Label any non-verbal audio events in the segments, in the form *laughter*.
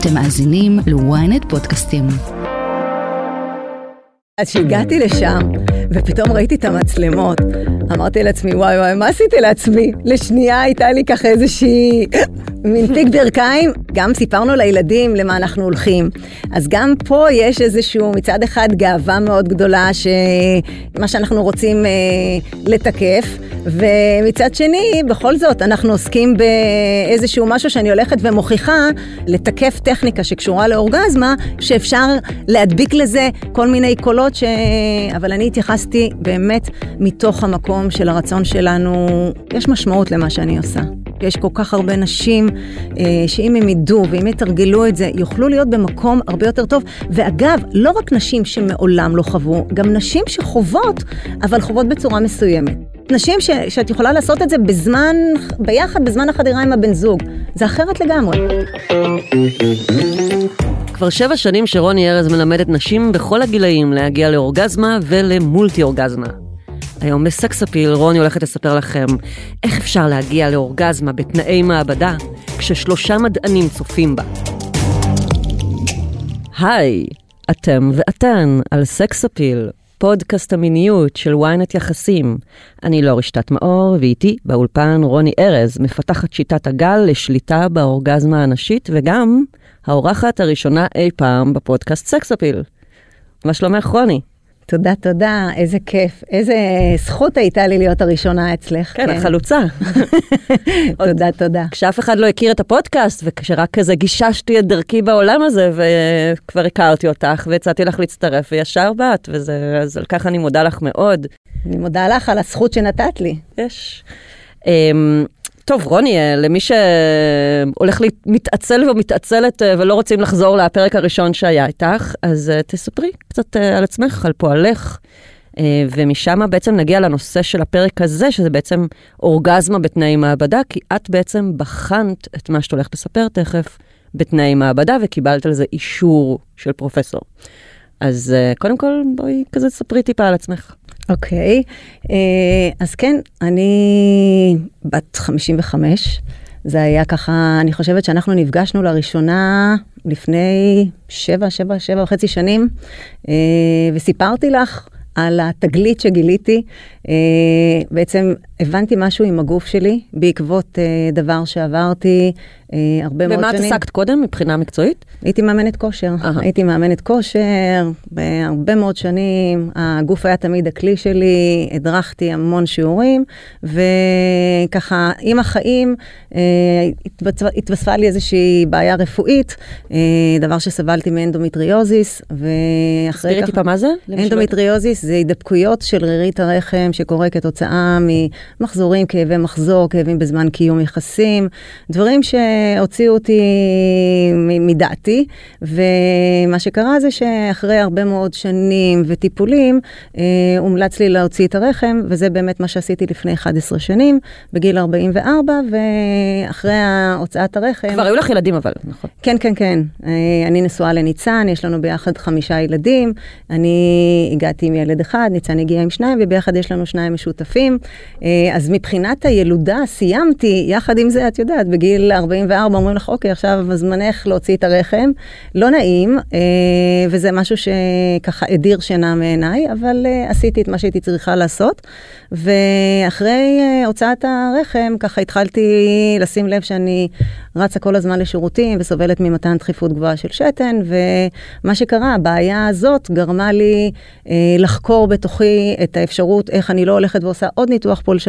אתם מאזינים ל-ynet פודקאסטים. אז כשהגעתי לשם, ופתאום ראיתי את המצלמות, אמרתי לעצמי, וואי וואי, מה עשיתי לעצמי? לשנייה הייתה לי ככה איזושהי מין פיק ברכיים. גם סיפרנו לילדים למה אנחנו הולכים. אז גם פה יש איזשהו, מצד אחד, גאווה מאוד גדולה, שמה שאנחנו רוצים אה, לתקף, ומצד שני, בכל זאת, אנחנו עוסקים באיזשהו משהו שאני הולכת ומוכיחה לתקף טכניקה שקשורה לאורגזמה, שאפשר להדביק לזה כל מיני קולות, ש... אבל אני התייחסתי באמת מתוך המקום של הרצון שלנו, יש משמעות למה שאני עושה. יש כל כך הרבה נשים אה, שאם הם ידעו ואם יתרגלו את זה, יוכלו להיות במקום הרבה יותר טוב. ואגב, לא רק נשים שמעולם לא חוו, גם נשים שחוות, אבל חוות בצורה מסוימת. נשים ש, שאת יכולה לעשות את זה בזמן, ביחד, בזמן החדירה עם הבן זוג. זה אחרת לגמרי. כבר שבע שנים שרוני ארז מלמדת נשים בכל הגילאים להגיע לאורגזמה ולמולטי אורגזמה. היום בסקס אפיל רוני הולכת לספר לכם איך אפשר להגיע לאורגזמה בתנאי מעבדה כששלושה מדענים צופים בה. היי, אתם ואתן על סקס אפיל, פודקאסט המיניות של ynet יחסים. אני לא רשתת מאור, ואיתי באולפן רוני ארז, מפתחת שיטת הגל לשליטה באורגזמה הנשית, וגם האורחת הראשונה אי פעם בפודקאסט סקס אפיל. מה שלומך רוני? תודה, תודה, איזה כיף. איזה זכות הייתה לי להיות הראשונה אצלך. כן, את חלוצה. *laughs* תודה, תודה. כשאף אחד לא הכיר את הפודקאסט, וכשרק כזה גיששתי את דרכי בעולם הזה, וכבר הכרתי אותך, והצעתי לך להצטרף, וישר באת, וזה, אז על כך אני מודה לך מאוד. אני מודה לך על הזכות שנתת לי. יש. אמ, טוב, רוני, אה, למי שהולך מתעצל ומתעצלת אה, ולא רוצים לחזור לפרק הראשון שהיה איתך, אז אה, תספרי קצת על עצמך, על פועלך, ומשם בעצם נגיע לנושא של הפרק הזה, שזה בעצם אורגזמה בתנאי מעבדה, כי את בעצם בחנת את מה שאת הולכת לספר תכף בתנאי מעבדה, וקיבלת על זה אישור של פרופסור. אז קודם כל, בואי כזה תספרי טיפה על עצמך. אוקיי, okay. אז כן, אני בת 55. זה היה ככה, אני חושבת שאנחנו נפגשנו לראשונה לפני שבע, שבע, שבע וחצי שנים, אה, וסיפרתי לך על התגלית שגיליתי. אה, בעצם הבנתי משהו עם הגוף שלי בעקבות דבר שעברתי אה, הרבה מאוד שנים. במה את עסקת קודם מבחינה מקצועית? הייתי מאמנת כושר. Aha. הייתי מאמנת כושר בהרבה מאוד שנים. הגוף היה תמיד הכלי שלי, הדרכתי המון שיעורים, וככה, עם החיים אה, התווספה לי איזושהי בעיה רפואית, אה, דבר שסבלתי מאנדומטריוזיס, ואחרי ככה... תסבירי טיפה מה זה? אנדומטריוזיס זה הידבקויות של רירית הרחם שקורה כתוצאה ממחזורים, כאבי מחזור, כאבים בזמן קיום יחסים, דברים ש... הוציאו אותי מדעתי, ומה שקרה זה שאחרי הרבה מאוד שנים וטיפולים, אה, הומלץ לי להוציא את הרחם, וזה באמת מה שעשיתי לפני 11 שנים, בגיל 44, ואחרי הוצאת הרחם... כבר היו לך ילדים אבל, נכון? כן, כן, כן. אה, אני נשואה לניצן, יש לנו ביחד חמישה ילדים. אני הגעתי עם ילד אחד, ניצן הגיע עם שניים, וביחד יש לנו שניים משותפים. אה, אז מבחינת הילודה סיימתי, יחד עם זה, את יודעת, בגיל 44, 44, אומרים לך, אוקיי, עכשיו זמנך להוציא את הרחם. לא נעים, אה, וזה משהו שככה הדיר שינה מעיניי, אבל אה, עשיתי את מה שהייתי צריכה לעשות. ואחרי אה, הוצאת הרחם, ככה התחלתי לשים לב שאני רצה כל הזמן לשירותים וסובלת ממתן דחיפות גבוהה של שתן, ומה שקרה, הבעיה הזאת גרמה לי אה, לחקור בתוכי את האפשרות איך אני לא הולכת ועושה עוד ניתוח פולשני,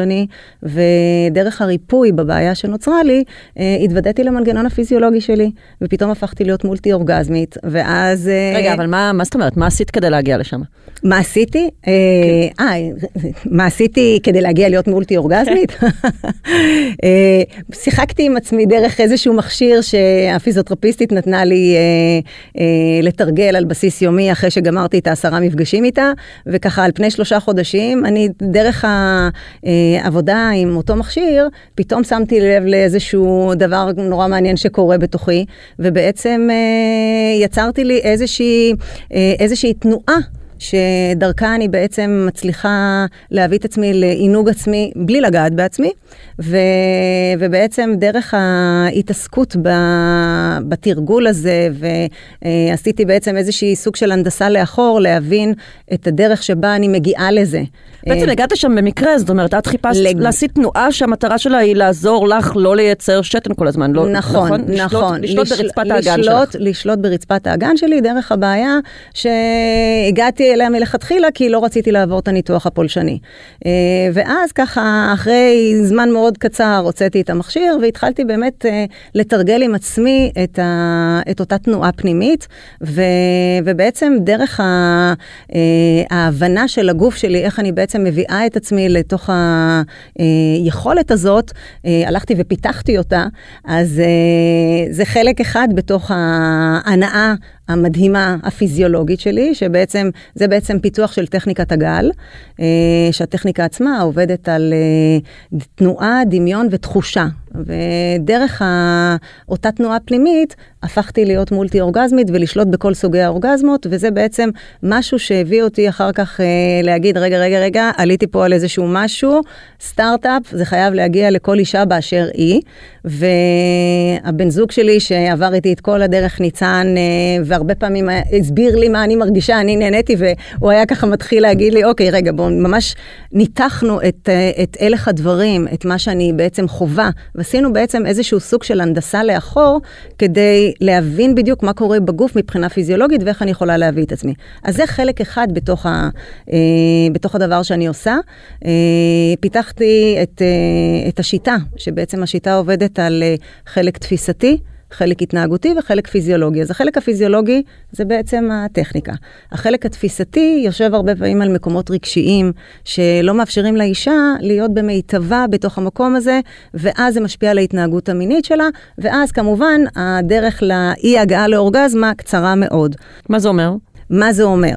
ודרך הריפוי בבעיה שנוצרה לי, אה, התוודעתי למנגנון הפיזיולוגי שלי, ופתאום הפכתי להיות מולטי אורגזמית, ואז... אה, רגע, אבל מה, מה זאת אומרת? מה עשית כדי להגיע לשם? מה עשיתי? אה, כן. אה, מה עשיתי כדי להגיע להיות מולטי אורגזמית? *laughs* אה, שיחקתי עם עצמי דרך איזשהו מכשיר שהפיזיותרפיסטית נתנה לי לתרגל על בסיס יומי אחרי שגמרתי את העשרה מפגשים איתה, וככה על פני שלושה חודשים, אני דרך העבודה עם אותו מכשיר, פתאום שמתי לב לאיזשהו דבר נורא מעניין שקורה בתוכי, ובעצם יצרתי לי איזושהי, איזושהי תנועה. שדרכה אני בעצם מצליחה להביא את עצמי לעינוג עצמי בלי לגעת בעצמי, ו, ובעצם דרך ההתעסקות ב, בתרגול הזה, ועשיתי בעצם איזושהי סוג של הנדסה לאחור, להבין את הדרך שבה אני מגיעה לזה. בעצם אה, הגעת שם במקרה, זאת אומרת, את חיפשת לג- להסיט תנועה שהמטרה שלה היא לעזור לך לא לייצר שתן כל הזמן. לא- נכון, נכון. לשלוט לש- ברצפת האגן לשלוט, שלך. לשלוט ברצפת האגן שלי, דרך הבעיה שהגעתי אליה מלכתחילה, כי לא רציתי לעבור את הניתוח הפולשני. אה, ואז ככה, אחרי זמן מאוד קצר, הוצאתי את המכשיר, והתחלתי באמת אה, לתרגל עם עצמי את, ה, את אותה תנועה פנימית, ו, ובעצם דרך ה, אה, ההבנה של הגוף שלי, איך אני בעצם מביאה את עצמי לתוך היכולת הזאת, הלכתי ופיתחתי אותה, אז זה חלק אחד בתוך ההנאה המדהימה הפיזיולוגית שלי, שבעצם, זה בעצם פיתוח של טכניקת הגל, אה, שהטכניקה עצמה עובדת על אה, תנועה, דמיון ותחושה. ודרך ה... אותה תנועה פנימית, הפכתי להיות מולטי אורגזמית ולשלוט בכל סוגי האורגזמות, וזה בעצם משהו שהביא אותי אחר כך אה, להגיד, רגע, רגע, רגע, עליתי פה על איזשהו משהו, סטארט-אפ, זה חייב להגיע לכל אישה באשר היא, והבן זוג שלי שעבר איתי את כל הדרך, ניצן, אה, והרבה פעמים הסביר לי מה אני מרגישה, אני נהניתי, והוא היה ככה מתחיל להגיד לי, אוקיי, רגע, בואו, ממש ניתחנו את, אה, את הלך הדברים, את מה שאני בעצם חווה, ועשינו בעצם איזשהו סוג של הנדסה לאחור, כדי להבין בדיוק מה קורה בגוף מבחינה פיזיולוגית ואיך אני יכולה להביא את עצמי. אז זה חלק אחד בתוך, ה, אה, בתוך הדבר שאני עושה. אה, פיתחתי את, אה, את השיטה, שבעצם השיטה עובדת על אה, חלק תפיסתי. חלק התנהגותי וחלק פיזיולוגי. אז החלק הפיזיולוגי זה בעצם הטכניקה. החלק התפיסתי יושב הרבה פעמים על מקומות רגשיים שלא מאפשרים לאישה להיות במיטבה בתוך המקום הזה, ואז זה משפיע על ההתנהגות המינית שלה, ואז כמובן הדרך לאי הגעה לאורגזמה קצרה מאוד. מה זה אומר? מה זה אומר?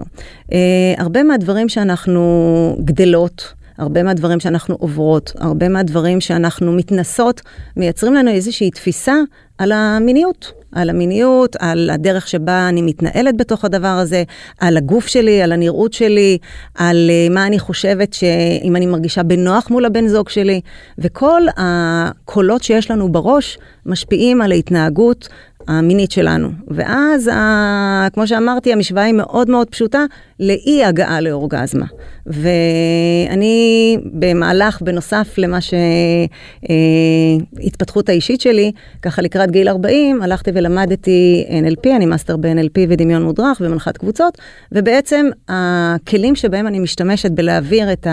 Uh, הרבה מהדברים שאנחנו גדלות, הרבה מהדברים שאנחנו עוברות, הרבה מהדברים שאנחנו מתנסות, מייצרים לנו איזושהי תפיסה על המיניות. על המיניות, על הדרך שבה אני מתנהלת בתוך הדבר הזה, על הגוף שלי, על הנראות שלי, על uh, מה אני חושבת שאם אני מרגישה בנוח מול הבן זוג שלי, וכל הקולות שיש לנו בראש משפיעים על ההתנהגות המינית שלנו. ואז, ה, כמו שאמרתי, המשוואה היא מאוד מאוד פשוטה לאי הגעה לאורגזמה. ואני במהלך, בנוסף למה שהתפתחות האישית שלי, ככה לקראת גיל 40, הלכתי ולמדתי NLP, אני מאסטר ב-NLP ודמיון מודרך ומנחת קבוצות, ובעצם הכלים שבהם אני משתמשת בלהעביר את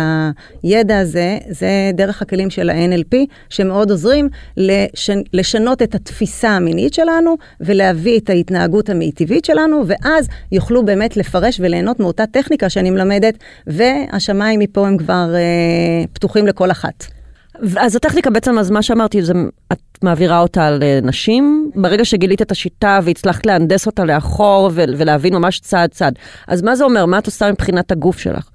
הידע הזה, זה דרך הכלים של ה-NLP, שמאוד עוזרים לשנ... לשנות את התפיסה המינית שלנו, ולהביא את ההתנהגות המיטיבית שלנו, ואז יוכלו באמת לפרש וליהנות מאותה טכניקה שאני מלמדת, והשמיים מפה הם כבר אה, פתוחים לכל אחת. אז הטכניקה בעצם, אז מה שאמרתי, זה, את מעבירה אותה לנשים, ברגע שגילית את השיטה והצלחת להנדס אותה לאחור ולהבין ממש צעד צעד. אז מה זה אומר? מה את עושה מבחינת הגוף שלך?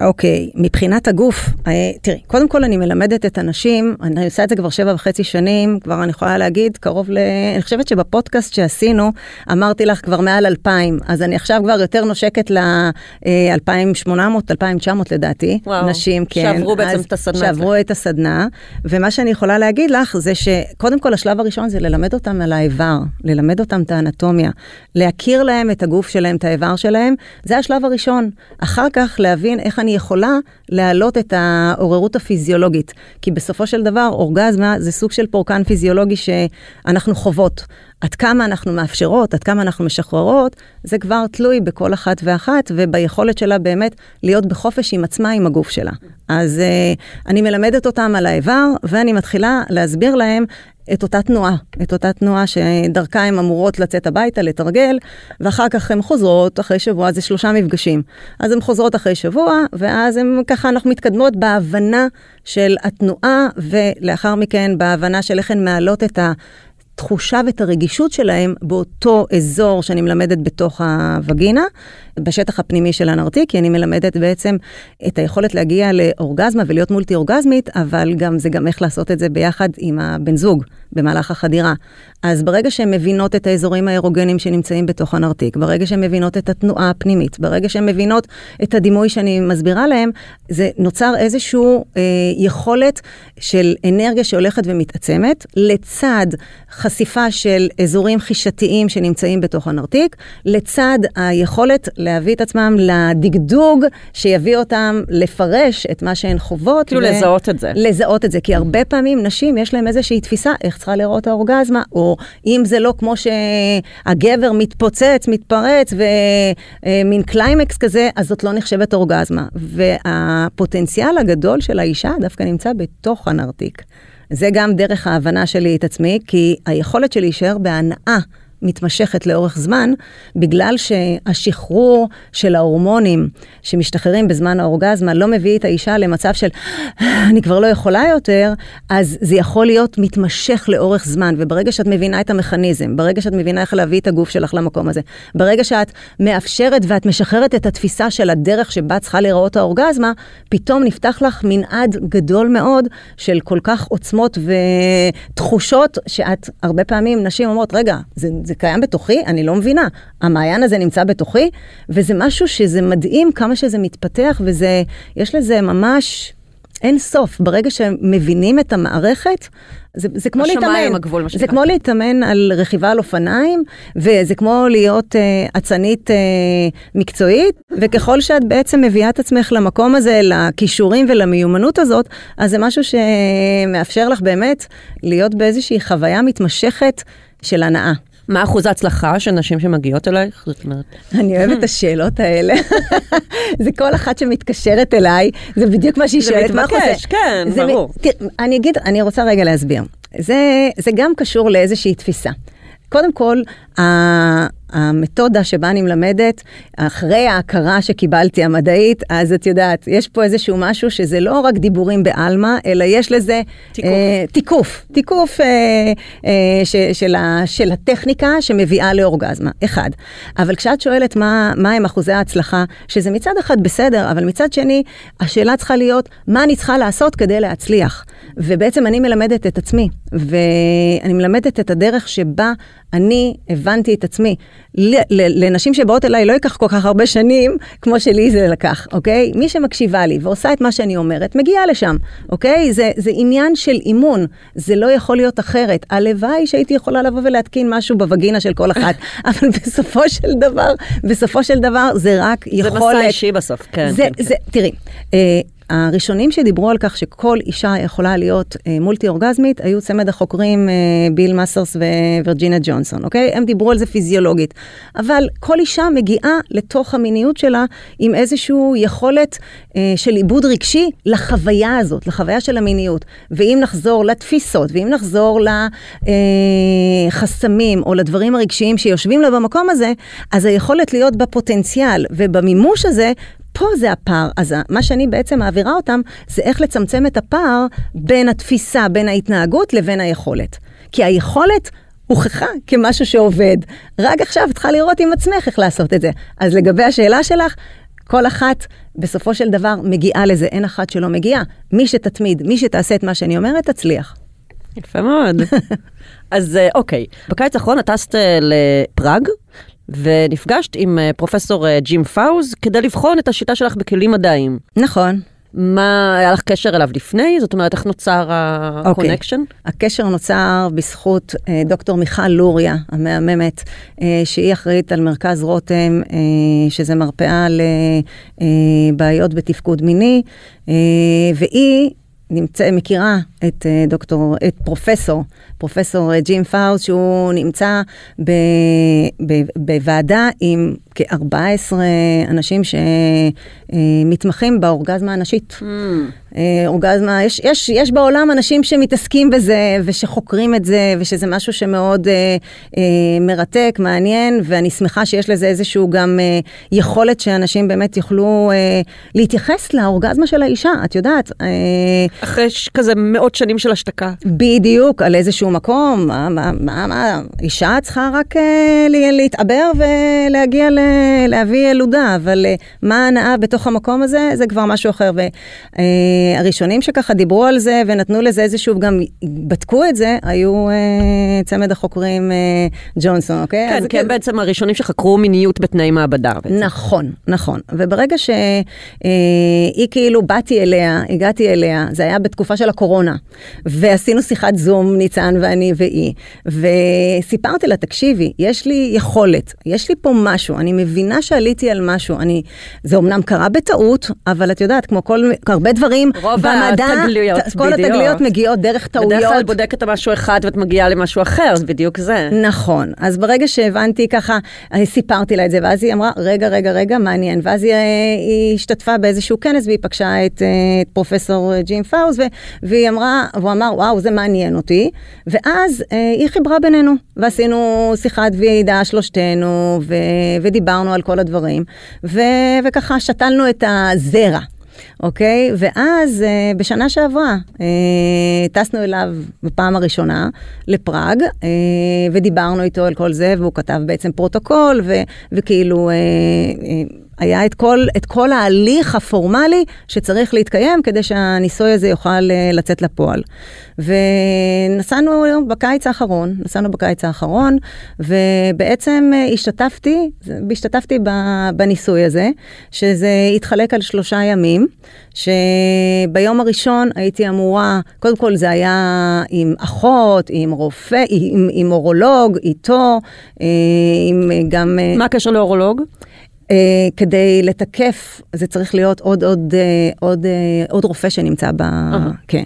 אוקיי, okay, מבחינת הגוף, אה, תראי, קודם כל אני מלמדת את הנשים, אני עושה את זה כבר שבע וחצי שנים, כבר אני יכולה להגיד, קרוב ל... אני חושבת שבפודקאסט שעשינו, אמרתי לך כבר מעל 2,000, אז אני עכשיו כבר יותר נושקת ל-2,800, 2,900 לדעתי, וואו, נשים, כן. שעברו בעצם את הסדנה שעברו את הסדנה, ומה שאני יכולה להגיד לך זה שקודם כל השלב הראשון זה ללמד אותם על האיבר, ללמד אותם את האנטומיה, להכיר להם את הגוף שלהם, את האיבר שלהם, זה השלב הראשון. אחר כך להבין איך אני יכולה להעלות את העוררות הפיזיולוגית. כי בסופו של דבר, אורגזמה זה סוג של פורקן פיזיולוגי שאנחנו חוות. עד כמה אנחנו מאפשרות, עד כמה אנחנו משחררות, זה כבר תלוי בכל אחת ואחת וביכולת שלה באמת להיות בחופש עם עצמה, עם הגוף שלה. אז uh, אני מלמדת אותם על האיבר, ואני מתחילה להסביר להם את אותה תנועה, את אותה תנועה שדרכה הן אמורות לצאת הביתה, לתרגל, ואחר כך הן חוזרות אחרי שבוע, זה שלושה מפגשים. אז הן חוזרות אחרי שבוע, ואז הן ככה, אנחנו מתקדמות בהבנה של התנועה, ולאחר מכן בהבנה של איך הן מעלות את ה... התחושה ואת הרגישות שלהם באותו אזור שאני מלמדת בתוך הווגינה, בשטח הפנימי של הנרתיק, כי אני מלמדת בעצם את היכולת להגיע לאורגזמה ולהיות מולטי אורגזמית, אבל גם זה גם איך לעשות את זה ביחד עם הבן זוג, במהלך החדירה. אז ברגע שהן מבינות את האזורים האירוגנים שנמצאים בתוך הנרתיק, ברגע שהן מבינות את התנועה הפנימית, ברגע שהן מבינות את הדימוי שאני מסבירה להן, זה נוצר איזושהי אה, יכולת של אנרגיה שהולכת ומתעצמת, לצד חשיפה של אזורים חישתיים שנמצאים בתוך הנרתיק, לצד היכולת להביא את עצמם לדגדוג שיביא אותם לפרש את מה שהן חוות. כאילו ו... לזהות את זה. לזהות את זה, כי הרבה פעמים נשים יש להן איזושהי תפיסה איך צריכה לראות האורגזמה, או אם זה לא כמו שהגבר מתפוצץ, מתפרץ, ומין קליימקס כזה, אז זאת לא נחשבת אורגזמה. והפוטנציאל הגדול של האישה דווקא נמצא בתוך הנרתיק. זה גם דרך ההבנה שלי את עצמי, כי היכולת שלי להישאר בהנאה מתמשכת לאורך זמן, בגלל שהשחרור של ההורמונים שמשתחררים בזמן האורגזמה לא מביא את האישה למצב של אני כבר לא יכולה יותר, אז זה יכול להיות מתמשך לאורך זמן. וברגע שאת מבינה את המכניזם, ברגע שאת מבינה איך להביא את הגוף שלך למקום הזה, ברגע שאת מאפשרת ואת משחררת את התפיסה של הדרך שבה צריכה להיראות האורגזמה, פתאום נפתח לך מנעד גדול מאוד של כל כך עוצמות ותחושות שאת, הרבה פעמים נשים אומרות, רגע, זה... זה קיים בתוכי, אני לא מבינה. המעיין הזה נמצא בתוכי, וזה משהו שזה מדהים כמה שזה מתפתח, וזה, יש לזה ממש אין סוף. ברגע שמבינים את המערכת, זה, זה כמו להתאמן. הגבול. זה כמו להתאמן על רכיבה על אופניים, וזה כמו להיות אה, אצנית אה, מקצועית, וככל שאת בעצם מביאה את עצמך למקום הזה, לכישורים ולמיומנות הזאת, אז זה משהו שמאפשר לך באמת להיות באיזושהי חוויה מתמשכת של הנאה. מה אחוז ההצלחה של נשים שמגיעות אלייך? זאת אומרת... אני אוהבת את השאלות האלה. *laughs* זה כל אחת שמתקשרת אליי, זה בדיוק מה שהיא שואלת. זה מתבקש, כן, ברור. אני אגיד, אני רוצה רגע להסביר. זה גם קשור לאיזושהי תפיסה. קודם כל, המתודה שבה אני מלמדת, אחרי ההכרה שקיבלתי המדעית, אז את יודעת, יש פה איזשהו משהו שזה לא רק דיבורים בעלמא, אלא יש לזה תיקוף, אה, תיקוף, תיקוף אה, אה, ש, של, ה, של הטכניקה שמביאה לאורגזמה, אחד. אבל כשאת שואלת מה, מה הם אחוזי ההצלחה, שזה מצד אחד בסדר, אבל מצד שני, השאלה צריכה להיות, מה אני צריכה לעשות כדי להצליח? ובעצם אני מלמדת את עצמי, ואני מלמדת את הדרך שבה אני הבנתי את עצמי. לנשים שבאות אליי לא ייקח כל כך הרבה שנים, כמו שלי זה לקח, אוקיי? מי שמקשיבה לי ועושה את מה שאני אומרת, מגיעה לשם, אוקיי? זה, זה עניין של אימון, זה לא יכול להיות אחרת. הלוואי שהייתי יכולה לבוא ולהתקין משהו בווגינה של כל אחת, *laughs* אבל בסופו של דבר, בסופו של דבר זה רק יכולת... זה מסע אישי בסוף, כן. זה, כן, זה, כן. תראי, אה, הראשונים שדיברו על כך שכל אישה יכולה להיות אה, מולטי אורגזמית, היו צמד החוקרים אה, ביל מסרס ווירג'ינה ג'ונסון, אוקיי? הם דיברו על זה פיזיולוגית. אבל כל אישה מגיעה לתוך המיניות שלה עם איזושהי יכולת אה, של עיבוד רגשי לחוויה הזאת, לחוויה של המיניות. ואם נחזור לתפיסות, ואם נחזור לחסמים אה, או לדברים הרגשיים שיושבים לה במקום הזה, אז היכולת להיות בפוטנציאל ובמימוש הזה פה זה הפער. אז מה שאני בעצם מעבירה אותם, זה איך לצמצם את הפער בין התפיסה, בין ההתנהגות לבין היכולת. כי היכולת הוכחה כמשהו שעובד. רק עכשיו צריכה לראות עם עצמך איך לעשות את זה. אז לגבי השאלה שלך, כל אחת בסופו של דבר מגיעה לזה, אין אחת שלא מגיעה. מי שתתמיד, מי שתעשה את מה שאני אומרת, תצליח. יפה מאוד. *laughs* אז אה, אוקיי, בקיץ האחרון את טסת אה, לפראג, ונפגשת עם אה, פרופסור אה, ג'ים פאוז כדי לבחון את השיטה שלך בכלים מדעיים. נכון. מה, היה לך קשר אליו לפני? זאת אומרת, איך נוצר ה connection? Okay. הקשר נוצר בזכות אה, דוקטור מיכל לוריה, המהממת, אה, שהיא אחראית על מרכז רותם, אה, שזה מרפאה לבעיות בתפקוד מיני, והיא נמצא, מכירה את אה, דוקטור, את פרופסור, פרופסור אה, ג'ים פאוס, שהוא נמצא ב, ב, בוועדה עם כ-14 אנשים שמתמחים באורגזמה הנשית. Mm. אורגזמה, יש, יש, יש בעולם אנשים שמתעסקים בזה ושחוקרים את זה, ושזה משהו שמאוד אה, אה, מרתק, מעניין, ואני שמחה שיש לזה איזשהו גם אה, יכולת שאנשים באמת יוכלו אה, להתייחס לאורגזמה של האישה, את יודעת. אה, אחרי כזה מאות שנים של השתקה. בדיוק, על איזשהו מקום, מה, מה, מה, מה אישה צריכה רק אה, להתעבר ולהגיע ל... להביא ילודה, אבל אה, מה ההנאה בתוך המקום הזה, זה כבר משהו אחר. והראשונים שככה דיברו על זה ונתנו לזה איזשהו, גם בדקו את זה, היו אה, צמד החוקרים אה, ג'ונסון, אוקיי? כן, אז כי הם בעצם הראשונים שחקרו מיניות בתנאי מעבדה. בעצם. נכון, נכון. וברגע שהיא כאילו, באתי אליה, הגעתי אליה, זה היה בתקופה של הקורונה, ועשינו שיחת זום, ניצן ואני והיא, וסיפרתי לה, תקשיבי, יש לי יכולת, יש לי פה משהו, אני מבינה שעליתי על משהו, אני, זה אמנם קרה בטעות, אבל את יודעת, כמו כל, הרבה דברים רוב במדע, התגליות, ת- כל בדיוק. התגליות מגיעות דרך טעויות. בדרך כלל בודקת משהו אחד ואת מגיעה למשהו אחר, זה בדיוק זה. נכון, אז ברגע שהבנתי ככה, אה, סיפרתי לה את זה, ואז היא אמרה, רגע, רגע, רגע, מעניין. ואז היא, אה, היא השתתפה באיזשהו כנס והיא פגשה את, אה, את פרופסור ג'ים פאוס, ו- והיא אמרה, והוא אמר, וואו, זה מעניין אותי. ואז אה, היא חיברה בינינו, ועשינו שיחת ועידה שלושתנו, ו- ודיברנו על כל הדברים, ו- וככה שתלנו את הזרע. אוקיי? ואז אה, בשנה שעברה אה, טסנו אליו בפעם הראשונה לפראג, אה, ודיברנו איתו על כל זה, והוא כתב בעצם פרוטוקול, ו, וכאילו אה, אה, היה את כל, את כל ההליך הפורמלי שצריך להתקיים כדי שהניסוי הזה יוכל אה, לצאת לפועל. ונסענו בקיץ האחרון, נסענו בקיץ האחרון, ובעצם אה, השתתפתי, השתתפתי בניסוי הזה, שזה התחלק על שלושה ימים, שביום הראשון הייתי אמורה, קודם כל זה היה עם אחות, עם רופא, עם, עם אורולוג, איתו, אה, עם גם... מה הקשר לאורולוג? אה, כדי לתקף, זה צריך להיות עוד, עוד, אה, עוד, אה, עוד רופא שנמצא ב... כן.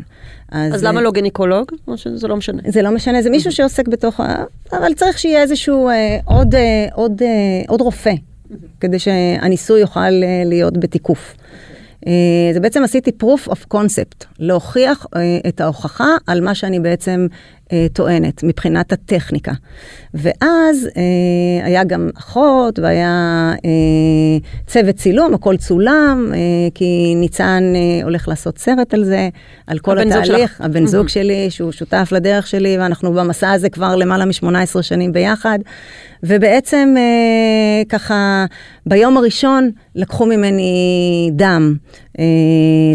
אז למה לא גינקולוג? או שזה לא משנה? זה לא משנה, זה מישהו שעוסק בתוך ה... אבל צריך שיהיה איזשהו אה, עוד, אה, עוד, אה, עוד רופא, כדי שהניסוי יוכל אה, להיות בתיקוף. אה, זה בעצם עשיתי proof of concept, להוכיח אה, את ההוכחה על מה שאני בעצם אה, טוענת מבחינת הטכניקה. ואז אה, היה גם אחות והיה אה, צוות צילום, הכל צולם, אה, כי ניצן אה, הולך לעשות סרט על זה, על כל הבן זוג התהליך. שלך. הבן זוג שלי, שהוא שותף לדרך שלי, ואנחנו במסע הזה כבר למעלה מ-18 שנים ביחד. ובעצם אה, ככה, ביום הראשון לקחו ממני דם אה,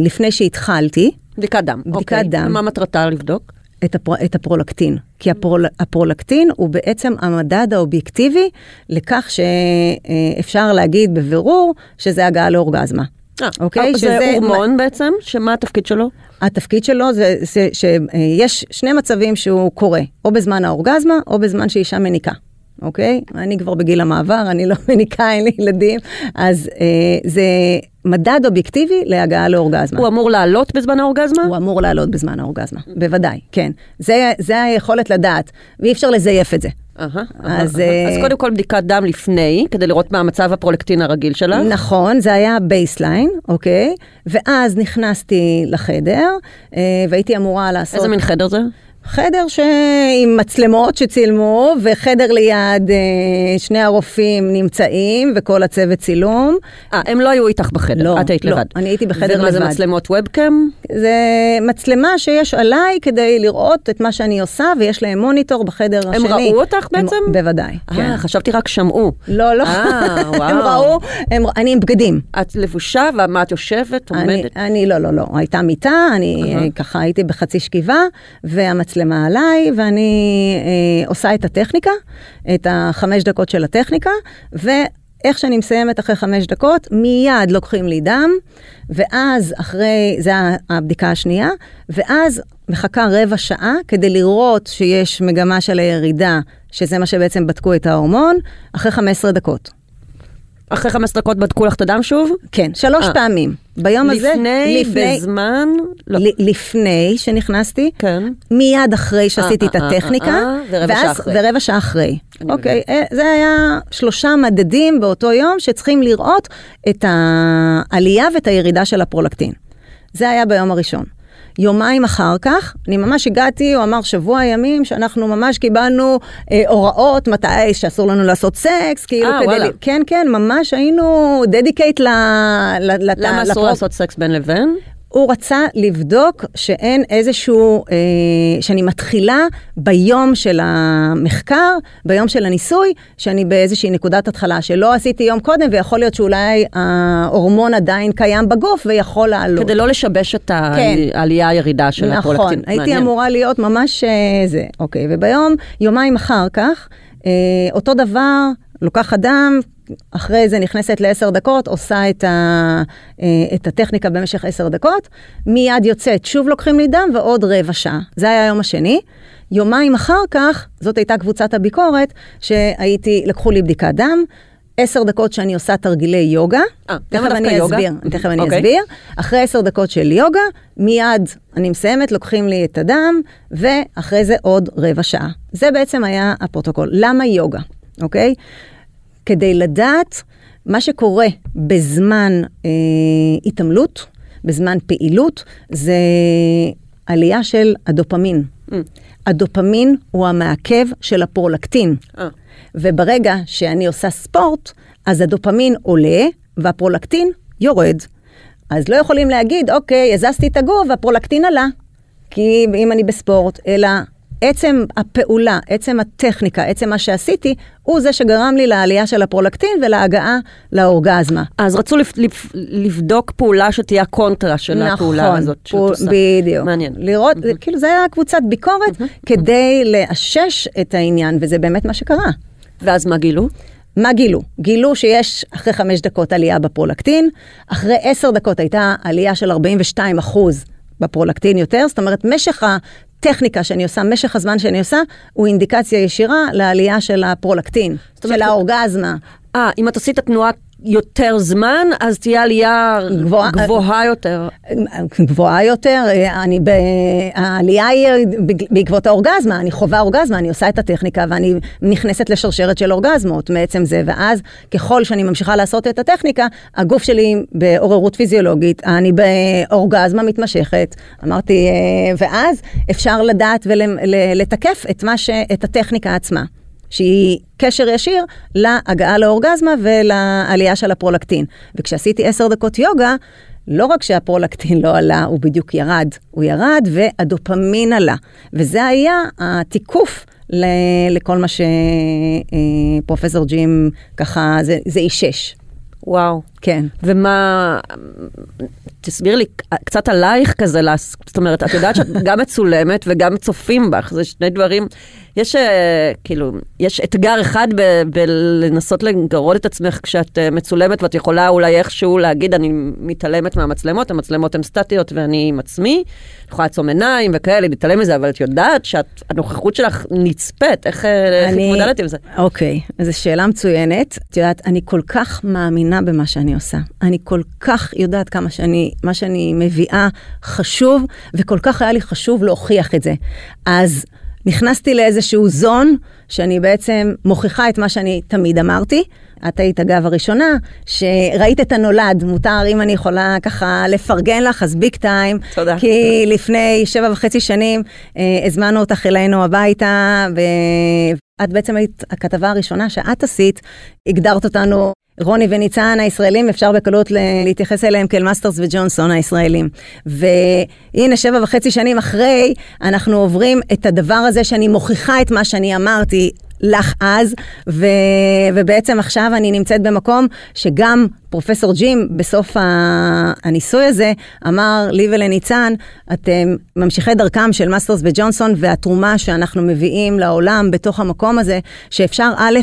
לפני שהתחלתי. בדיקת דם. בדיקת אוקיי. דם. מה מטרתה לבדוק? את, הפר, את הפרולקטין, כי הפרול, הפרולקטין הוא בעצם המדד האובייקטיבי לכך שאפשר להגיד בבירור שזה הגעה לאורגזמה. אה, אוקיי? זה שזה- הורמון בעצם, שמה התפקיד שלו? התפקיד שלו זה, זה שיש שני מצבים שהוא קורה, או בזמן האורגזמה או בזמן שאישה מניקה. אוקיי? אני כבר בגיל המעבר, אני לא *laughs* מניקה, אין לי ילדים, אז אה, זה מדד אובייקטיבי להגעה לאורגזמה. הוא אמור לעלות בזמן האורגזמה? הוא אמור לעלות בזמן האורגזמה, בוודאי, כן. זה, זה היכולת לדעת, ואי אפשר לזייף את זה. אז, אהה. אה, אז קודם כל בדיקת דם לפני, כדי לראות מה המצב הפרולקטין הרגיל שלך. נכון, זה היה baseline, אוקיי? ואז נכנסתי לחדר, אה, והייתי אמורה לעשות... איזה מין חדר זה? חדר ש... עם מצלמות שצילמו, וחדר ליד אה, שני הרופאים נמצאים, וכל הצוות צילום. אה, הם לא היו איתך בחדר, לא, את היית לא, לבד. אני הייתי בחדר ומה זה לבד. מצלמות ו body cam? זה מצלמה שיש עליי כדי לראות את מה שאני עושה, ויש להם מוניטור בחדר הם השני. ראו אותך הם- בעצם? בוודאי, כן. אה, חשבתי רק שמעו. לא, לא. אה, *laughs* וואו. הם ראו, הם, אני עם בגדים. את לבושה, ומה את יושבת, אני, עומדת? אני, לא, לא, לא. הייתה מיטה, אני uh ככה הייתי בחצי שכיבה, והמצלמה עליי, ואני אה, עושה את הטכניקה, את החמש דקות של הטכניקה, ואיך שאני מסיימת אחרי חמש דקות, מיד לוקחים לי דם, ואז אחרי, זה הבדיקה השנייה, ואז מחכה רבע שעה כדי לראות שיש מגמה של הירידה, שזה מה שבעצם בדקו את ההורמון, אחרי 15 דקות. אחרי 15 דקות בדקו לך את הדם שוב? כן, שלוש אה. פעמים. ביום הזה, לפני, בזמן? לא. לפני שנכנסתי, כן. מיד אחרי שעשיתי את אה, אה, הטכניקה, אה, אה, ורבע שעה אחרי. ורבע שעה אחרי. אוקיי, אה, זה היה שלושה מדדים באותו יום שצריכים לראות את העלייה ואת הירידה של הפרולקטין. זה היה ביום הראשון. יומיים אחר כך, אני ממש הגעתי, הוא אמר שבוע ימים, שאנחנו ממש קיבלנו אה, הוראות מתי שאסור לנו לעשות סקס, כאילו אה, כדי... וואלה. ל- כן, כן, ממש היינו dedicated ל... ל, ל למה אסור לפרו- לעשות סקס בין לבין? הוא רצה לבדוק שאין איזשהו, אה, שאני מתחילה ביום של המחקר, ביום של הניסוי, שאני באיזושהי נקודת התחלה, שלא עשיתי יום קודם, ויכול להיות שאולי ההורמון עדיין קיים בגוף ויכול לעלות. כדי לא לשבש את כן. העלייה-ירידה של נכון, הפרולקטין. הייתי מעניין. אמורה להיות ממש אה, זה, אוקיי, וביום, יומיים אחר כך, אה, אותו דבר, לוקחת דם, אחרי זה נכנסת לעשר דקות, עושה את, ה, אה, את הטכניקה במשך עשר דקות, מיד יוצאת, שוב לוקחים לי דם ועוד רבע שעה. זה היה היום השני. יומיים אחר כך, זאת הייתה קבוצת הביקורת, שהייתי, לקחו לי בדיקת דם, עשר דקות שאני עושה תרגילי יוגה. אה, תכף אני יוגה? אסביר, תכף אני אוקיי. אסביר. אחרי עשר דקות של יוגה, מיד אני מסיימת, לוקחים לי את הדם, ואחרי זה עוד רבע שעה. זה בעצם היה הפרוטוקול. למה יוגה, אוקיי? כדי לדעת מה שקורה בזמן אה, התעמלות, בזמן פעילות, זה עלייה של הדופמין. Mm. הדופמין הוא המעכב של הפרולקטין. אה. וברגע שאני עושה ספורט, אז הדופמין עולה והפרולקטין יורד. אז לא יכולים להגיד, אוקיי, הזזתי את הגוף והפרולקטין עלה. כי אם אני בספורט, אלא עצם הפעולה, עצם הטכניקה, עצם מה שעשיתי, הוא זה שגרם לי לעלייה של הפרולקטין ולהגעה לאורגזמה. אז רצו לפ, לפ, לבדוק פעולה שתהיה הקונטרה של הפעולה הזאת שאת פול- עושה. בדיוק. מעניין. לראות, כאילו זה היה קבוצת ביקורת כדי לאשש את העניין, וזה באמת מה שקרה. ואז מה גילו? מה גילו? גילו שיש אחרי חמש דקות עלייה בפרולקטין, אחרי עשר דקות הייתה עלייה של 42 אחוז בפרולקטין יותר, זאת אומרת משך הטכניקה שאני עושה, משך הזמן שאני עושה, הוא אינדיקציה ישירה לעלייה של הפרולקטין, של האורגזמה. אה, אם את עשית את התנועה יותר זמן, אז תהיה עלייה גבוהה- גבוהה יותר. גבוהה יותר, אני ב... העלייה היא בעקבות האורגזמה, אני חווה אורגזמה, אני עושה את הטכניקה ואני נכנסת לשרשרת של אורגזמות מעצם זה, ואז ככל שאני ממשיכה לעשות את הטכניקה, הגוף שלי בעוררות פיזיולוגית, אני באורגזמה מתמשכת, אמרתי, אה, ואז אפשר לדעת ולתקף את, ש... את הטכניקה עצמה. שהיא קשר ישיר להגעה לאורגזמה ולעלייה של הפרולקטין. וכשעשיתי עשר דקות יוגה, לא רק שהפרולקטין לא עלה, הוא בדיוק ירד. הוא ירד והדופמין עלה. וזה היה התיקוף לכל מה שפרופסור ג'ים ככה, זה, זה אישש. וואו. כן. ומה, תסביר לי קצת עלייך כזה, זאת אומרת, את יודעת שאת *laughs* גם מצולמת וגם צופים בך, זה שני דברים, יש אה, כאילו, יש אתגר אחד ב- בלנסות לגרות את עצמך כשאת אה, מצולמת ואת יכולה אולי איכשהו להגיד, אני מתעלמת מהמצלמות, המצלמות הן סטטיות ואני עם עצמי, את יכולה לעצום עיניים וכאלה, להתעלם מזה, אבל את יודעת שהנוכחות שלך נצפית, איך אה, התמודדת עם זה? אוקיי, זו שאלה מצוינת. את יודעת, אני כל כך מאמינה במה שאני עושה. אני כל כך יודעת כמה שאני, מה שאני מביאה חשוב, וכל כך היה לי חשוב להוכיח את זה. אז נכנסתי לאיזשהו זון, שאני בעצם מוכיחה את מה שאני תמיד אמרתי. את היית אגב הראשונה, שראית את הנולד, מותר אם אני יכולה ככה לפרגן לך, אז ביג טיים. תודה. כי לפני שבע וחצי שנים אה, הזמנו אותך אלינו הביתה, ואת בעצם היית הכתבה הראשונה שאת עשית, הגדרת אותנו. רוני וניצן הישראלים, אפשר בקלות להתייחס אליהם כאל מאסטרס וג'ונסון הישראלים. והנה, שבע וחצי שנים אחרי, אנחנו עוברים את הדבר הזה שאני מוכיחה את מה שאני אמרתי לך אז, ו... ובעצם עכשיו אני נמצאת במקום שגם פרופסור ג'ים בסוף ה... הניסוי הזה אמר לי ולניצן, אתם ממשיכי דרכם של מאסטרס וג'ונסון והתרומה שאנחנו מביאים לעולם בתוך המקום הזה, שאפשר א',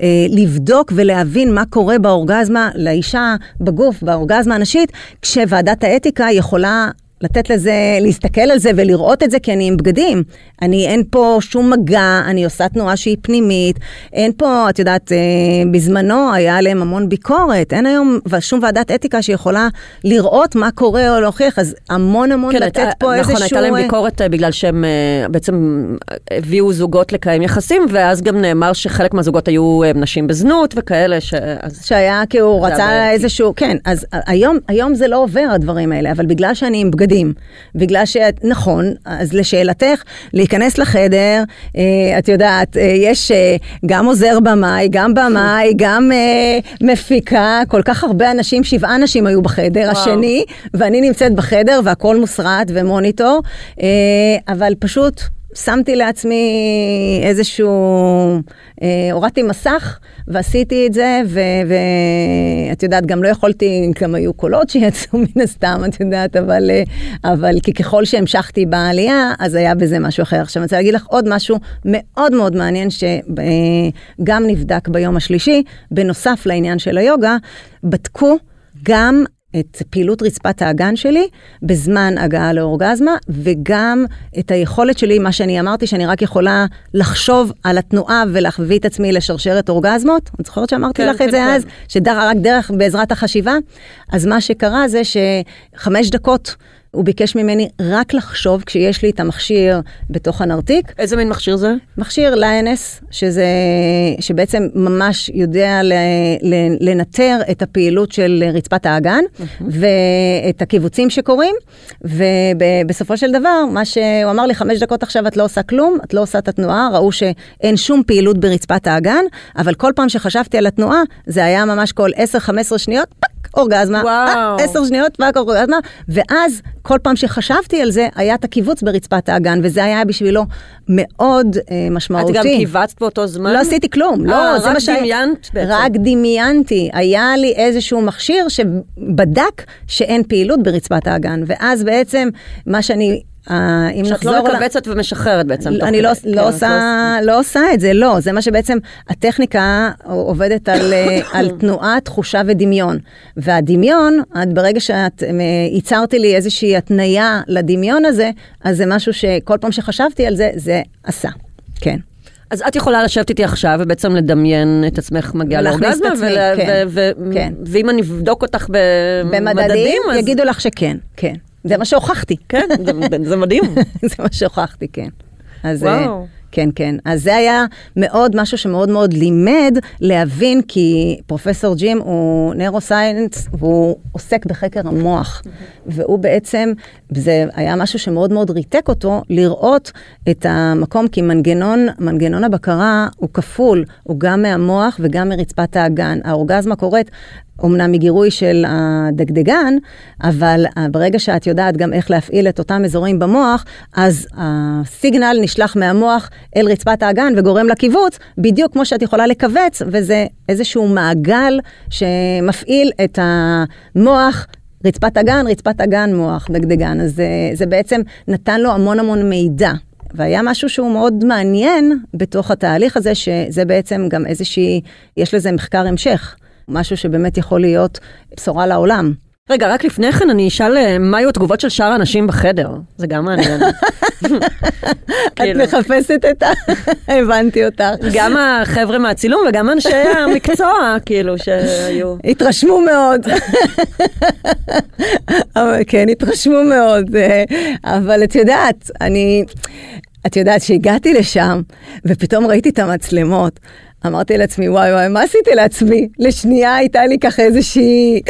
אה, לבדוק ולהבין מה קורה באורגזמה לאישה בגוף, באורגזמה הנשית, כשוועדת האתיקה יכולה לתת לזה, להסתכל על זה ולראות את זה, כי אני עם בגדים. אני, אין פה שום מגע, אני עושה תנועה שהיא פנימית, אין פה, את יודעת, אה, בזמנו היה עליהם המון ביקורת, אין היום שום ועדת אתיקה שיכולה לראות מה קורה או להוכיח, אז המון המון לתת הייתה- פה איזשהו... נכון, הייתה להם אה, ביקורת אה, בגלל שהם אה, בעצם הביאו זוגות לקיים יחסים, ואז גם נאמר שחלק מהזוגות היו אה, נשים בזנות וכאלה, ש... אז... שהיה כי הוא רצה. איזשהו, כן, אז היום, היום זה לא עובר הדברים האלה, אבל בגלל שאני עם בגדים... ילדים. בגלל שאת, נכון, אז לשאלתך, להיכנס לחדר, אה, את יודעת, אה, יש אה, גם עוזר במאי, גם במאי, *laughs* גם אה, מפיקה, כל כך הרבה אנשים, שבעה אנשים היו בחדר, וואו. השני, ואני נמצאת בחדר והכל מוסרט ומוניטור, אה, אבל פשוט... שמתי לעצמי איזשהו, אה, הורדתי מסך ועשיתי את זה, ואת יודעת, גם לא יכולתי, גם היו קולות שיצאו *laughs* מן הסתם, את יודעת, אבל, אה, אבל כי ככל שהמשכתי בעלייה, אז היה בזה משהו אחר. עכשיו, אני רוצה להגיד לך עוד משהו מאוד מאוד מעניין, שגם נבדק ביום השלישי, בנוסף לעניין של היוגה, בדקו גם את פעילות רצפת האגן שלי בזמן הגעה לאורגזמה, וגם את היכולת שלי, מה שאני אמרתי, שאני רק יכולה לחשוב על התנועה ולהביא את עצמי לשרשרת אורגזמות. את זוכרת שאמרתי כן, לך כן, את זה כן. אז? שרק דרך, בעזרת החשיבה? אז מה שקרה זה שחמש דקות הוא ביקש ממני רק לחשוב כשיש לי את המכשיר בתוך הנרתיק, איזה מין מכשיר זה? מכשיר ליינס, שזה, שבעצם ממש יודע ל, ל, לנטר את הפעילות של רצפת האגן ואת הכיווצים שקורים, ובסופו של דבר, מה שהוא אמר לי, חמש דקות עכשיו את לא עושה כלום, את לא עושה את התנועה, ראו שאין שום פעילות ברצפת האגן, אבל כל פעם שחשבתי על התנועה, זה היה ממש כל 10-15 שניות, fuck, אורגזמה, וואו. אה, 10 שניות, fuck, אורגזמה, ואז כל פעם שחשבתי על זה, היה את הכיווץ ברצפת האגן, וזה היה בשבילו מאוד אה, את משמעותי. גם קיווצת באותו זמן? לא עשיתי כלום, אה, לא, זה רק מה שהיה. דמיינת בעצם. רק דמיינתי. היה לי איזשהו מכשיר שבדק שאין פעילות ברצפת האגן, ואז בעצם מה שאני... אה, אם שאת נחזור... לא ל- מכווצת ומשחררת בעצם. אני לא. לא, כן, עושה, לא עושה את זה, לא. זה מה שבעצם, הטכניקה עובדת על, אה, *coughs* על תנועה, תחושה ודמיון. והדמיון, את ברגע שאת, אה, ייצרתי לי איזושהי התניה לדמיון הזה, אז זה משהו שכל פעם שחשבתי על זה, זה עשה. כן. אז את יכולה לשבת איתי עכשיו ובעצם לדמיין את עצמך מגיעה את לאורגזמה, כן, כן. ואם אני אבדוק אותך במדדים, במדדים אז... יגידו לך שכן, כן. זה מה שהוכחתי. כן, זה- *laughs* זה מדהים. זה מה שהוכחתי, כן. אז וואו. אה, כן, כן. אז זה היה מאוד משהו שמאוד מאוד לימד להבין, כי פרופסור ג'ים הוא נוירוסיינס, והוא עוסק בחקר המוח. והוא בעצם, זה היה משהו שמאוד מאוד ריתק אותו, לראות את המקום, כי מנגנון, מנגנון הבקרה הוא כפול, הוא גם מהמוח וגם מרצפת האגן. האורגזמה קורית אומנם מגירוי של הדגדגן, אבל אה, ברגע שאת יודעת גם איך להפעיל את אותם אזורים במוח, אז הסיגנל נשלח מהמוח אל רצפת האגן וגורם לקיבוץ, בדיוק כמו שאת יכולה לכווץ, וזה איזשהו מעגל שמפעיל את המוח. רצפת אגן, רצפת אגן, מוח, דגדגן. אז זה, זה בעצם נתן לו המון המון מידע. והיה משהו שהוא מאוד מעניין בתוך התהליך הזה, שזה בעצם גם איזושהי, יש לזה מחקר המשך. משהו שבאמת יכול להיות בשורה לעולם. רגע, רק לפני כן אני אשאל אה, מה היו התגובות של שאר האנשים בחדר. זה גם מעניין. *laughs* את כאילו, מחפשת את ה... *laughs* הבנתי אותך. גם החבר'ה מהצילום וגם אנשי *laughs* המקצוע, כאילו, שהיו... התרשמו מאוד. כן, התרשמו מאוד. אה, אבל את יודעת, אני... את יודעת שהגעתי לשם, ופתאום ראיתי את המצלמות. אמרתי לעצמי, וואי וואי, מה עשיתי לעצמי? לשנייה הייתה לי ככה איזושהי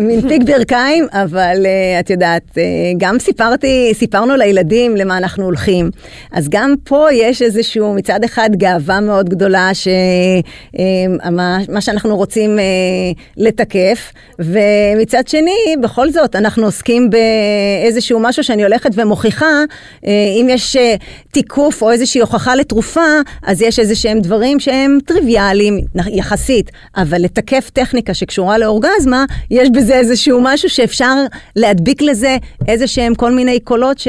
מין פיק ברכיים, אבל uh, את יודעת, uh, גם סיפרתי, סיפרנו לילדים למה אנחנו הולכים. אז גם פה יש איזשהו, מצד אחד, גאווה מאוד גדולה, שמה מה שאנחנו רוצים לתקף, ומצד שני, בכל זאת, אנחנו עוסקים באיזשהו משהו שאני הולכת ומוכיחה, אם יש תיקוף או איזושהי הוכחה לתרופה, אז יש איזה שהם דברים שהם טריוויאליים יחסית, אבל לתקף טכניקה שקשורה לאורגזמה, יש בזה איזשהו משהו שאפשר להדביק לזה איזה שהם כל מיני קולות, ש...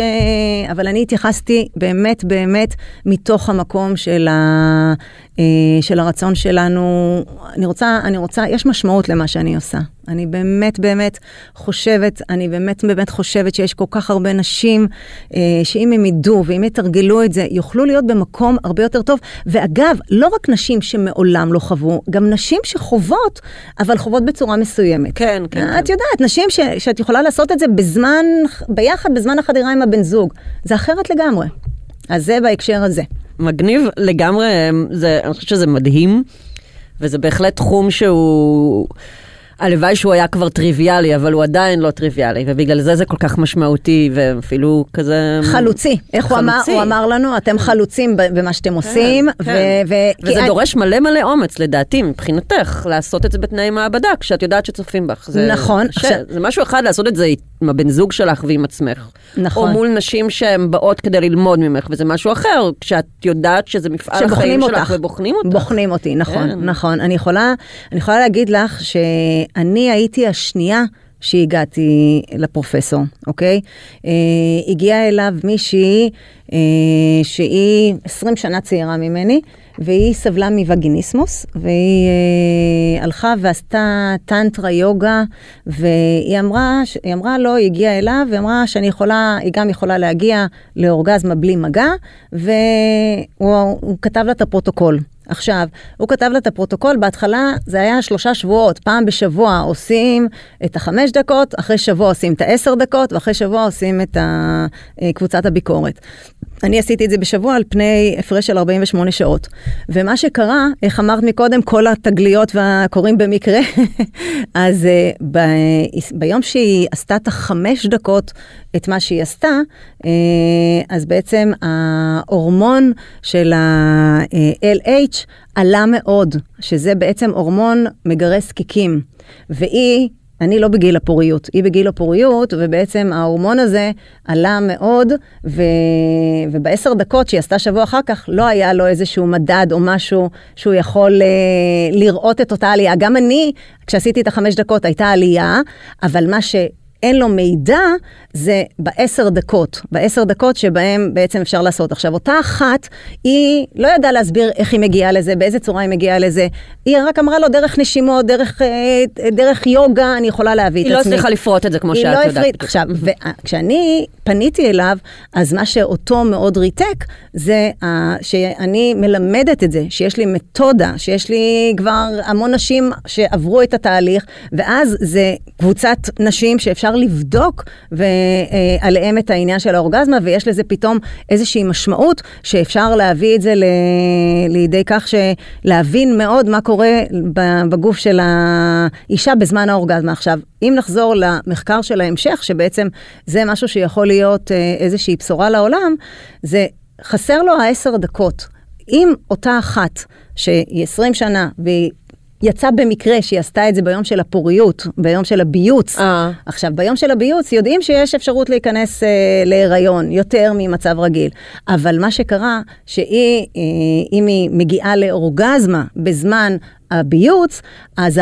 אבל אני התייחסתי באמת באמת מתוך המקום של, ה... אה, של הרצון שלנו. אני רוצה, אני רוצה, יש משמעות למה שאני עושה. אני באמת באמת חושבת, אני באמת באמת חושבת שיש כל כך הרבה נשים אה, שאם הם ידעו ואם יתרגלו את זה, יוכלו להיות במקום הרבה יותר טוב. ואגב, לא רק נשים שמעולם לא חוו, גם נשים שחוות, אבל חוות בצורה מסוימת. כן, כן. את יודעת, נשים ש, שאת יכולה לעשות את זה בזמן, ביחד בזמן החדירה עם הבן זוג. זה אחרת לגמרי. אז זה בהקשר הזה. מגניב לגמרי, זה, אני חושבת שזה מדהים, וזה בהחלט תחום שהוא... הלוואי שהוא היה כבר טריוויאלי, אבל הוא עדיין לא טריוויאלי, ובגלל זה זה כל כך משמעותי, ואפילו כזה... חלוצי. איך הוא אמר, חלוצי. הוא אמר לנו, אתם חלוצים במה שאתם עושים. כן. ו- ו- כי וזה אני- דורש מלא מלא אומץ, לדעתי, מבחינתך, לעשות את זה בתנאי מעבדה, כשאת יודעת שצופים בך. זה נכון, קשה. עכשיו- זה משהו אחד לעשות את זה עם הבן זוג שלך ועם עצמך. נכון. או מול נשים שהן באות כדי ללמוד ממך, וזה משהו אחר, כשאת יודעת שזה מפעל החיים אותך. שלך ובוחנים אותך. בוחנים אותי, נכון, כן. נכון. אני יכולה, אני יכולה להגיד לך שאני הייתי השנייה שהגעתי לפרופסור, אוקיי? אה, הגיעה אליו מישהי אה, שהיא 20 שנה צעירה ממני, והיא סבלה מווגיניסמוס, והיא אה, הלכה ועשתה טנטרה יוגה, והיא אמרה, היא אמרה לו, היא הגיעה אליו, והיא אמרה שאני יכולה, היא גם יכולה להגיע לאורגזמה בלי מגע, והוא הוא כתב לה את הפרוטוקול. עכשיו, הוא כתב לה את הפרוטוקול, בהתחלה זה היה שלושה שבועות, פעם בשבוע עושים את החמש דקות, אחרי שבוע עושים את העשר דקות, ואחרי שבוע עושים את אה, קבוצת הביקורת. אני עשיתי את זה בשבוע על פני הפרש של 48 שעות. ומה שקרה, איך אמרת מקודם, כל התגליות והקורים במקרה, *laughs* אז uh, ב, ביום שהיא עשתה את החמש דקות את מה שהיא עשתה, uh, אז בעצם ההורמון של ה-LH עלה מאוד, שזה בעצם הורמון מגרש זקיקים. והיא אני לא בגיל הפוריות, היא בגיל הפוריות, ובעצם ההורמון הזה עלה מאוד, ו... ובעשר דקות שהיא עשתה שבוע אחר כך, לא היה לו איזשהו מדד או משהו שהוא יכול אה, לראות את אותה עלייה. גם אני, כשעשיתי את החמש דקות, הייתה עלייה, אבל מה ש... אין לו מידע, זה בעשר דקות, בעשר דקות שבהם בעצם אפשר לעשות. עכשיו, אותה אחת, היא לא ידעה להסביר איך היא מגיעה לזה, באיזה צורה היא מגיעה לזה. היא רק אמרה לו, דרך נשימות, דרך, אה, דרך יוגה, אני יכולה להביא את היא עצמי. לא הצליחה לפרוט את זה כמו היא שאת לא יודעת. הפריד. עכשיו, וכשאני פניתי אליו, אז מה שאותו מאוד ריתק, זה שאני מלמדת את זה, שיש לי מתודה, שיש לי כבר המון נשים שעברו את התהליך, ואז זה קבוצת נשים שאפשר לבדוק ועליהם את העניין של האורגזמה, ויש לזה פתאום איזושהי משמעות שאפשר להביא את זה ל... לידי כך שלהבין מאוד מה קורה בגוף של האישה בזמן האורגזמה. עכשיו, אם נחזור למחקר של ההמשך, שבעצם זה משהו שיכול להיות אה, איזושהי בשורה לעולם, זה חסר לו העשר דקות. אם אותה אחת שהיא 20 שנה והיא יצא במקרה שהיא עשתה את זה ביום של הפוריות, ביום של הביוץ. אה. עכשיו, ביום של הביוץ יודעים שיש אפשרות להיכנס אה, להיריון יותר ממצב רגיל. אבל מה שקרה, שהיא, אה, אם היא מגיעה לאורגזמה בזמן הביוץ, אז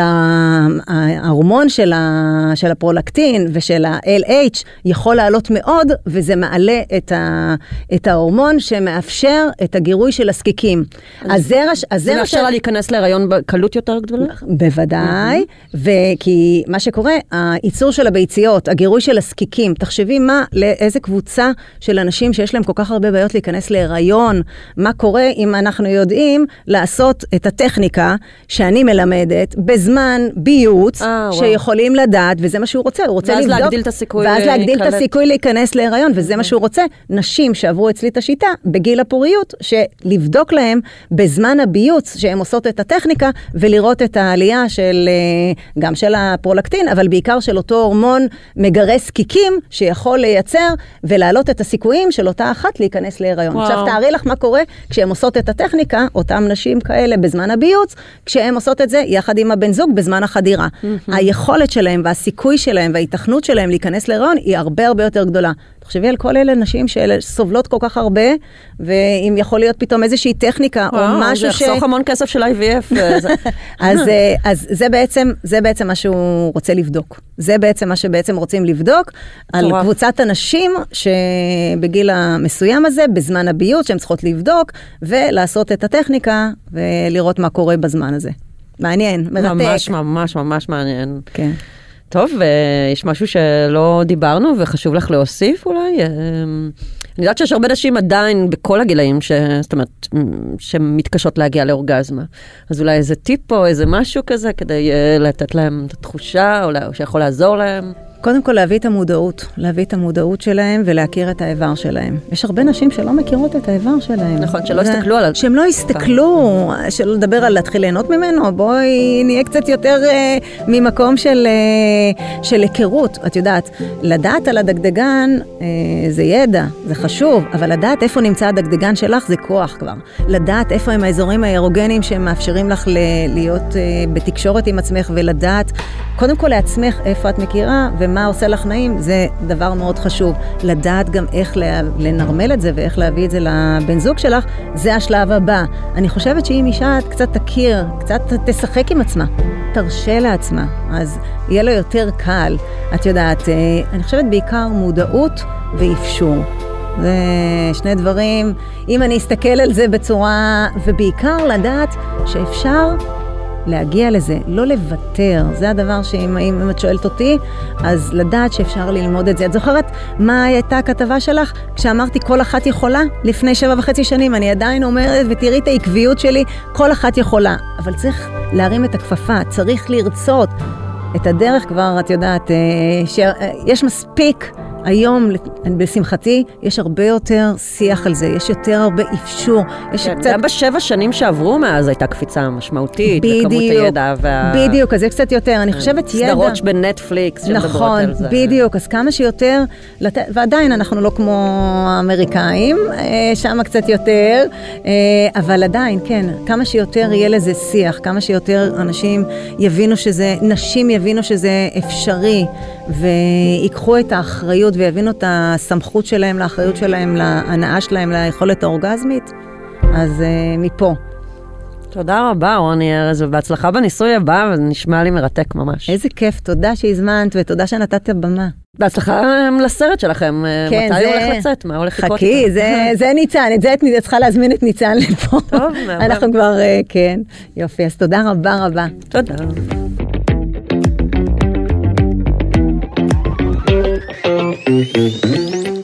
ההורמון של, ה, של הפרולקטין ושל ה-LH יכול לעלות מאוד, וזה מעלה את, ה, את ההורמון שמאפשר את הגירוי של הזקיקים. הזרע, זה הזרע מאפשר לה להיכנס להיריון בקלות יותר גדולה? בוודאי, וכי מה שקורה, הייצור של הביציות, הגירוי של הזקיקים, תחשבי מה, לאיזה קבוצה של אנשים שיש להם כל כך הרבה בעיות להיכנס להיריון, מה קורה אם אנחנו יודעים לעשות את הטכניקה שאני מלמדת בזמן ביוץ, אה. שיכולים לדעת, וזה מה שהוא רוצה, הוא רוצה ואז לבדוק. להגדיל את הסיכוי ואז להגדיל את להיקלט. הסיכוי להיכנס להיריון, וזה מה שהוא רוצה. נשים שעברו אצלי את השיטה, בגיל הפוריות, שלבדוק להם בזמן הביוץ, שהן עושות את הטכניקה, ולראות את העלייה של, אה, גם של הפרולקטין, אבל בעיקר של אותו הורמון מגרש זקיקים, שיכול לייצר ולהעלות את הסיכויים של אותה אחת להיכנס להיריון. וואו. עכשיו תארי לך מה קורה כשהן עושות את הטכניקה, אותן נשים כאלה בזמן הביוץ, כשהן עושות את זה יחד עם הבן זוג בזמן החדירה. היכולת שלהם והסיכוי שלהם וההיתכנות שלהם להיכנס להיריון היא הרבה הרבה יותר גדולה. תחשבי על כל אלה נשים שסובלות כל כך הרבה, ואם יכול להיות פתאום איזושהי טכניקה או וואו, משהו זה ש... יחסוך המון כסף של IVF. וזה- *laughs* אז, אה, אז זה, בעצם, זה בעצם מה שהוא רוצה לבדוק. זה בעצם מה שבעצם רוצים לבדוק על מטורף. קבוצת הנשים שבגיל המסוים הזה, בזמן הביוץ, שהן צריכות לבדוק ולעשות את הטכניקה ולראות מה קורה בזמן הזה. מעניין, מרתק. ממש ממש ממש מעניין. כן. טוב, ויש משהו שלא דיברנו וחשוב לך להוסיף אולי? אמ, אני יודעת שיש הרבה נשים עדיין בכל הגילאים, ש... זאת אומרת, שמתקשות להגיע לאורגזמה. אז אולי איזה טיפ או איזה משהו כזה כדי אה, לתת להם את התחושה, או שיכול לעזור להם. קודם כל להביא את המודעות, להביא את המודעות שלהם ולהכיר את האיבר שלהם. יש הרבה נשים שלא מכירות את האיבר שלהם. נכון, שלא הסתכלו עליו. שהם לא הסתכלו, שלא לדבר על להתחיל ליהנות ממנו, בואי נהיה קצת יותר אה, ממקום של, אה, של היכרות. את יודעת, לדעת על הדגדגן אה, זה ידע, זה חשוב, אבל לדעת איפה נמצא הדגדגן שלך זה כוח כבר. לדעת איפה הם האזורים האירוגנים שמאפשרים לך ל- להיות אה, בתקשורת עם עצמך ולדעת, קודם כל לעצמך איפה את מכירה ומה עושה לך נעים, זה דבר מאוד חשוב. לדעת גם איך לנרמל את זה ואיך להביא את זה לבן זוג שלך, זה השלב הבא. אני חושבת שאם אישה קצת תכיר, קצת תשחק עם עצמה, תרשה לעצמה, אז יהיה לו יותר קל. את יודעת, אה, אני חושבת בעיקר מודעות ואפשור. זה שני דברים, אם אני אסתכל על זה בצורה, ובעיקר לדעת שאפשר להגיע לזה, לא לוותר. זה הדבר שאם אם את שואלת אותי, אז לדעת שאפשר ללמוד את זה. את זוכרת מה הייתה הכתבה שלך? כשאמרתי כל אחת יכולה? לפני שבע וחצי שנים. אני עדיין אומרת, ותראי את העקביות שלי, כל אחת יכולה. אבל צריך להרים את הכפפה, צריך לרצות. את הדרך כבר, את יודעת, אה, שיש מספיק היום, בשמחתי, יש הרבה יותר שיח על זה, יש יותר הרבה אפשור, יש כן, קצת... גם בשבע שנים שעברו מאז הייתה קפיצה משמעותית, בכמות בדיוק, הידע וה... בדיוק, אז זה קצת יותר, אני חושבת ידע. סדרות בנטפליקס שמדברות נכון, על זה. בדיוק, אז כמה שיותר, לת... ועדיין אנחנו לא כמו האמריקאים, אה, שם קצת יותר, אה, אבל עדיין, כן, כמה שיותר יהיה לזה שיח, כמה שיותר אנשים יבינו שזה, נשים יבינו שזה אפשרי, ויקחו את האחריות ויבינו את הסמכות שלהם לאחריות שלהם, להנאה שלהם, ליכולת האורגזמית, אז אה, מפה. תודה רבה, רוני ארז, ובהצלחה בניסוי הבא, וזה נשמע לי מרתק ממש. איזה כיף, תודה שהזמנת ותודה שנתת במה. בהצלחה לסרט שלכם, כן, מתי זה... הוא הולך לצאת? מה הולך לקרות חכי? זה, זה ניצן, את זה את צריכה להזמין את ניצן לפה. טוב, מהמם. אנחנו כבר, אה, כן, יופי, אז תודה רבה רבה. תודה.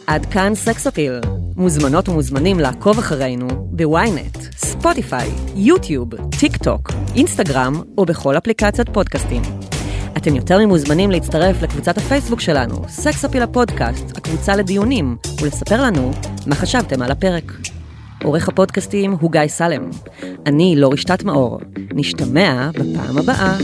עד כאן סקס אפיל. מוזמנות ומוזמנים לעקוב אחרינו בוויינט, ספוטיפיי, יוטיוב, טיק טוק, אינסטגרם או בכל אפליקציות פודקאסטים. אתם יותר ממוזמנים להצטרף לקבוצת הפייסבוק שלנו, סקס אפיל הפודקאסט, הקבוצה לדיונים, ולספר לנו מה חשבתם על הפרק. עורך הפודקאסטים הוא גיא סלם. אני לא רשתת מאור. נשתמע בפעם הבאה.